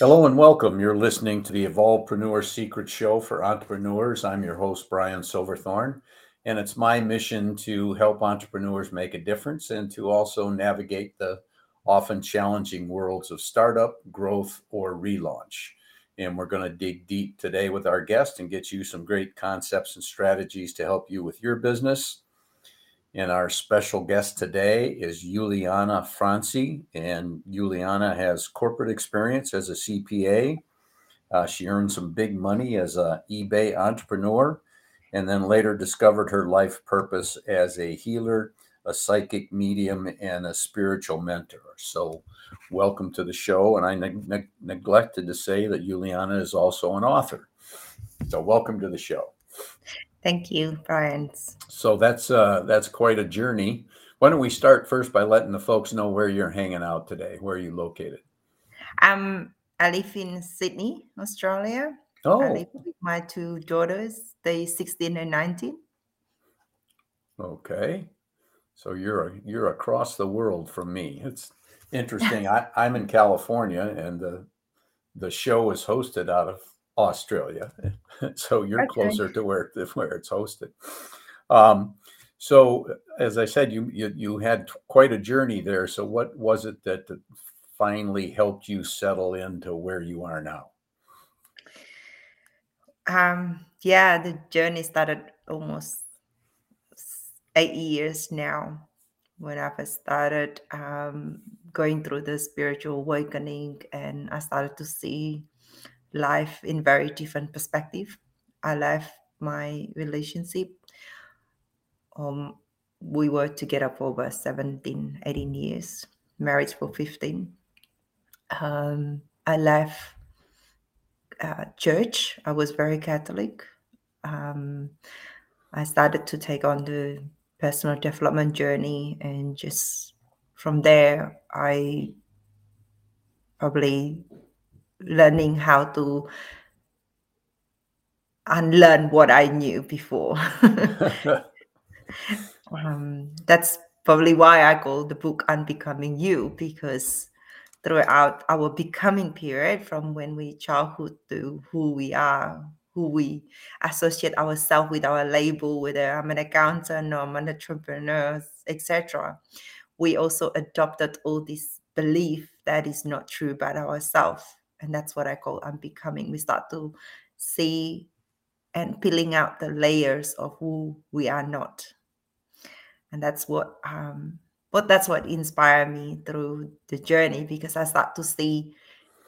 Hello and welcome. You're listening to the Evolvepreneur Secret Show for entrepreneurs. I'm your host, Brian Silverthorne, and it's my mission to help entrepreneurs make a difference and to also navigate the often challenging worlds of startup, growth, or relaunch. And we're going to dig deep today with our guest and get you some great concepts and strategies to help you with your business and our special guest today is Juliana Francie. And Juliana has corporate experience as a CPA. Uh, she earned some big money as an eBay entrepreneur and then later discovered her life purpose as a healer, a psychic medium, and a spiritual mentor. So, welcome to the show. And I ne- ne- neglected to say that Juliana is also an author. So, welcome to the show. Thank you, Brian. So that's uh, that's quite a journey. Why don't we start first by letting the folks know where you're hanging out today? Where are you located? Um, I live in Sydney, Australia. Oh, I live with my two daughters. They 16 and 19. okay. So you're you're across the world from me. It's interesting. I, I'm in California, and the the show is hosted out of Australia. so you're okay. closer to where where it's hosted. Um, so as I said, you, you you had quite a journey there. So what was it that finally helped you settle into where you are now? Um, yeah, the journey started almost eight years now when I first started um, going through the spiritual awakening, and I started to see life in very different perspective. I left my relationship. Um, we were together for over 17, 18 years, married for 15. Um, I left uh, church. I was very Catholic. Um, I started to take on the personal development journey, and just from there, I probably learning how to unlearn what I knew before. um, that's probably why I call the book Unbecoming You, because throughout our becoming period, from when we childhood to who we are, who we associate ourselves with our label, whether I'm an accountant or I'm an entrepreneur, etc., we also adopted all this belief that is not true about ourselves and that's what i call unbecoming. We start to see and peeling out the layers of who we are not. And that's what um but that's what inspired me through the journey because i start to see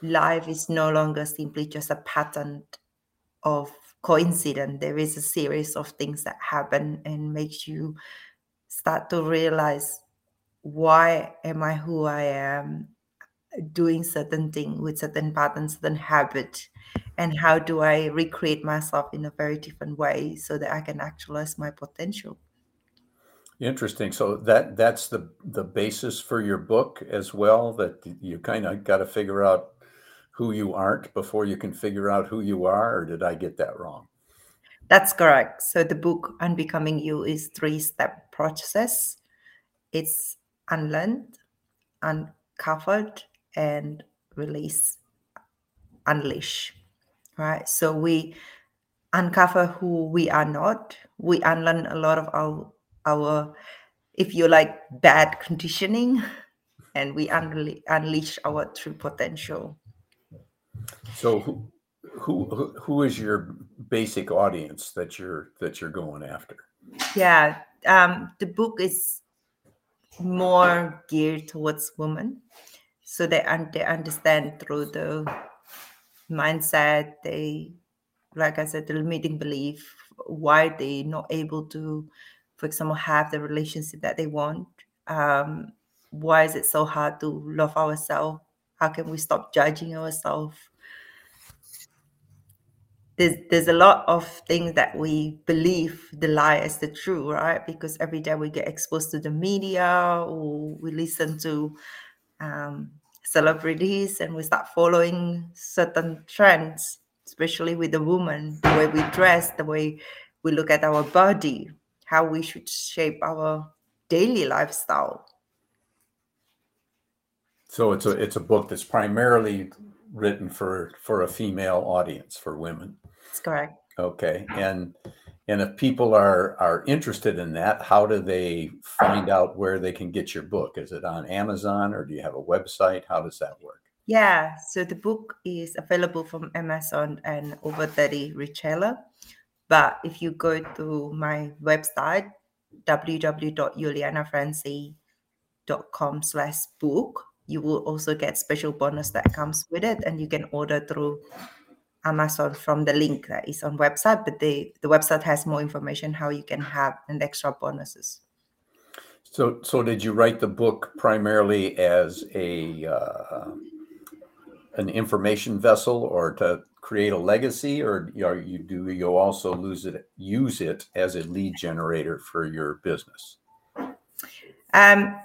life is no longer simply just a pattern of coincidence. There is a series of things that happen and makes you start to realize why am i who i am doing certain thing with certain patterns, certain habit, and how do I recreate myself in a very different way so that I can actualize my potential. Interesting. So that that's the the basis for your book as well. That you kind of got to figure out who you aren't before you can figure out who you are. Or did I get that wrong? That's correct. So the book Unbecoming You is three step process. It's unlearned, uncovered, and release, unleash, right? So we uncover who we are not. We unlearn a lot of our our, if you like, bad conditioning, and we unle- unleash our true potential. So who, who who is your basic audience that you're that you're going after? Yeah, um, the book is more geared towards women so they, un- they understand through the mindset they like i said the limiting belief why they not able to for example have the relationship that they want. Um, why is it so hard to love ourselves? How can we stop judging ourselves? There's there's a lot of things that we believe the lie as the true right? Because every day we get exposed to the media or we listen to um, celebrities and we start following certain trends, especially with the woman, the way we dress, the way we look at our body, how we should shape our daily lifestyle. So it's a it's a book that's primarily written for for a female audience for women. That's correct. Okay, and and if people are are interested in that, how do they find out where they can get your book? Is it on Amazon or do you have a website? How does that work? Yeah, so the book is available from Amazon and over 30 retailer. But if you go to my website, www.julianafranci.com slash book, you will also get special bonus that comes with it and you can order through Amazon from the link that is on website, but the, the website has more information how you can have an extra bonuses. So, so did you write the book primarily as a uh, an information vessel, or to create a legacy, or are you do you also lose it use it as a lead generator for your business? Um,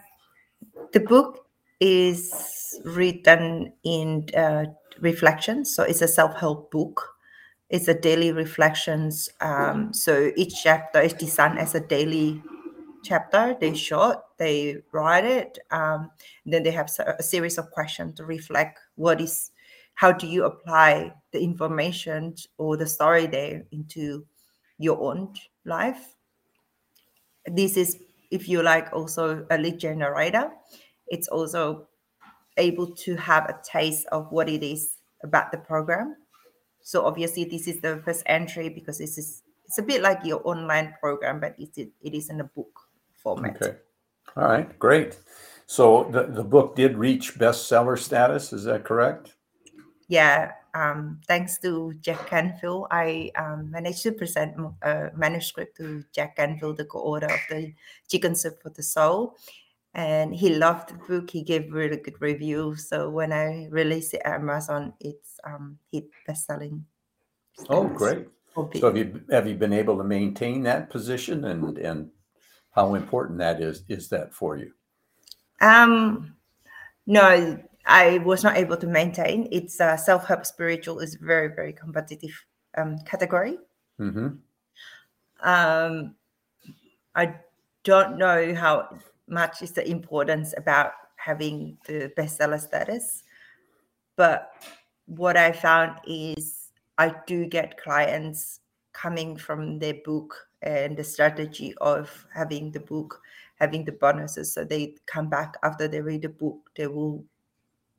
the book is written in uh, reflections, so it's a self-help book. It's a daily reflections. Um, so each chapter is designed as a daily chapter. They short, they write it, um, then they have a series of questions to reflect what is, how do you apply the information or the story there into your own life. This is, if you like, also a lead generator. It's also able to have a taste of what it is about the program. So obviously, this is the first entry because this is it's a bit like your online program, but it's, it, it is in a book format. Okay. All right. Great. So the, the book did reach bestseller status. Is that correct? Yeah. Um, thanks to Jack Canfield, I um, managed to present a manuscript to Jack Canfield, the co-author of the Chicken Soup for the Soul, and he loved the book. He gave really good reviews. So when I released it at Amazon, it's um, hit best-selling. Oh, great! So have you have you been able to maintain that position, and and how important that is is that for you? Um, no, I was not able to maintain. It's uh, self-help spiritual is very very competitive um, category. Mm-hmm. Um, I don't know how much is the importance about having the bestseller status, but what I found is I do get clients coming from their book and the strategy of having the book having the bonuses. So they come back after they read the book they will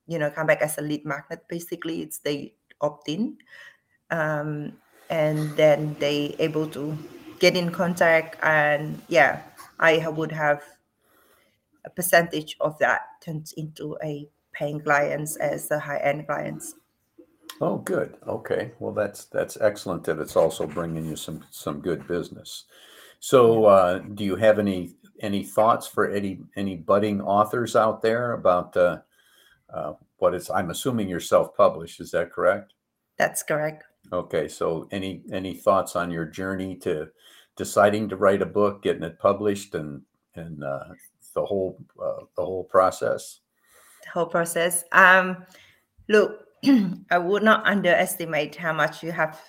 you know come back as a lead magnet basically. It's they opt in um, and then they able to get in contact. And yeah i would have a percentage of that turns into a paying clients as the high end clients Oh, good. Okay. Well, that's that's excellent that it's also bringing you some some good business. So, uh, do you have any any thoughts for any any budding authors out there about uh, uh, what it's? I'm assuming you're self published. Is that correct? That's correct. Okay. So, any any thoughts on your journey to deciding to write a book, getting it published, and and uh, the whole uh, the whole process? The whole process. Um, look, I would not underestimate how much you have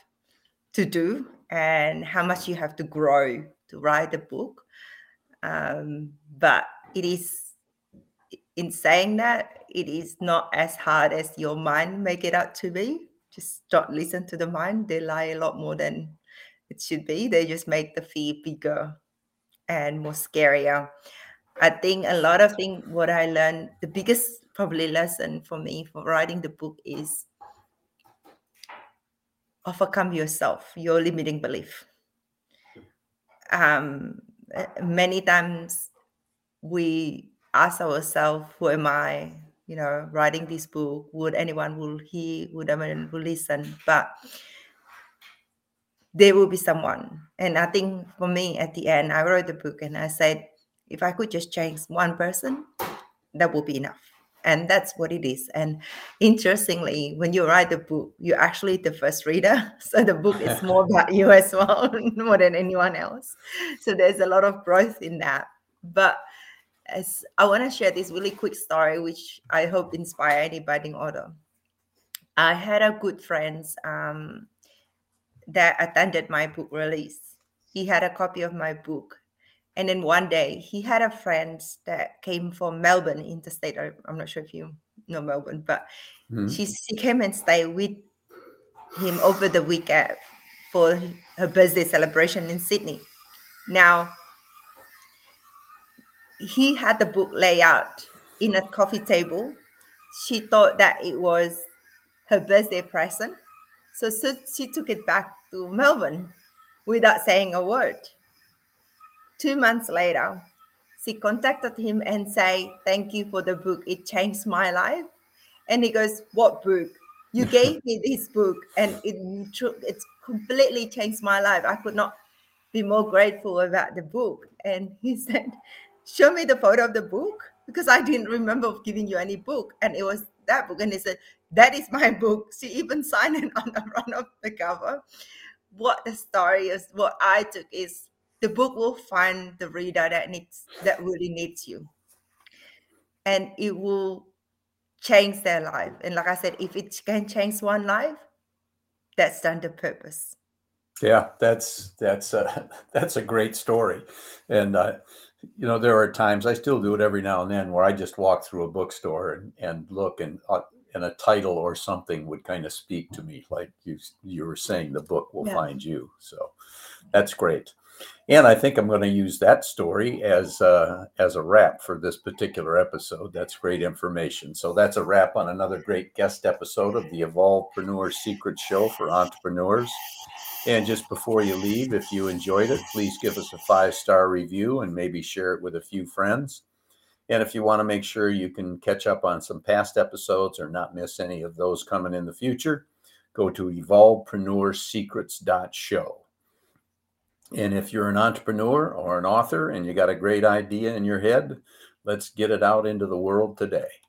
to do and how much you have to grow to write a book. Um, but it is, in saying that, it is not as hard as your mind make it out to be. Just don't listen to the mind. They lie a lot more than it should be. They just make the fear bigger and more scarier. I think a lot of things what I learned, the biggest probably lesson for me for writing the book is overcome yourself, your limiting belief. Um, many times we ask ourselves, who am I? You know, writing this book, would anyone will hear, would anyone will listen? But there will be someone. And I think for me at the end, I wrote the book and I said, if I could just change one person, that would be enough. And that's what it is. And interestingly when you write the book you're actually the first reader. So the book is more about you as well more than anyone else. So there's a lot of growth in that. But as i want to share this really quick story which i hope inspire anybody in order. i had a good friend um, that attended my book release. He had a copy of my book and then one day he had a friend that came from Melbourne interstate. I'm not sure if you know Melbourne, but Mhm. she she came and stayed with him over the weekend for her birthday celebration in Sydney. Now he had the book layout in a coffee table. She thought that it was her birthday present. So, so she took it back to Melbourne without saying a word. Two months later, she contacted him and say, "Thank you for the book. It changed my life." And he goes, "What book? You gave me this book, and it it's completely changed my life. I could not be more grateful about the book." And he said, "Show me the photo of the book because I didn't remember giving you any book, and it was that book." And he said, "That is my book." She even signed it on the front of the cover. What the story is, what I took is the book will find the reader that needs that really needs you. And it will change their life. And like i said if it can change one life that's done the purpose. Yeah, that's that's a that's a great story, and uh, you know there are times I still do it every now and then where I just walk through a bookstore and, and look and uh, and a title or something would kind of speak to me, like you you were saying, the book will Yeah. find you. So that's great, and I think I'm going to use that story as uh, as a wrap for this particular episode. That's great information. So that's a wrap on another great guest episode of the Evolvepreneur Secret Show for entrepreneurs. And just before you leave, if you enjoyed it, please give us a five star review and maybe share it with a few friends. And if you want to make sure you can catch up on some past episodes or not miss any of those coming in the future, go to evolvepreneursecrets.show. And if you're an entrepreneur or an author and you got a great idea in your head, let's get it out into the world today.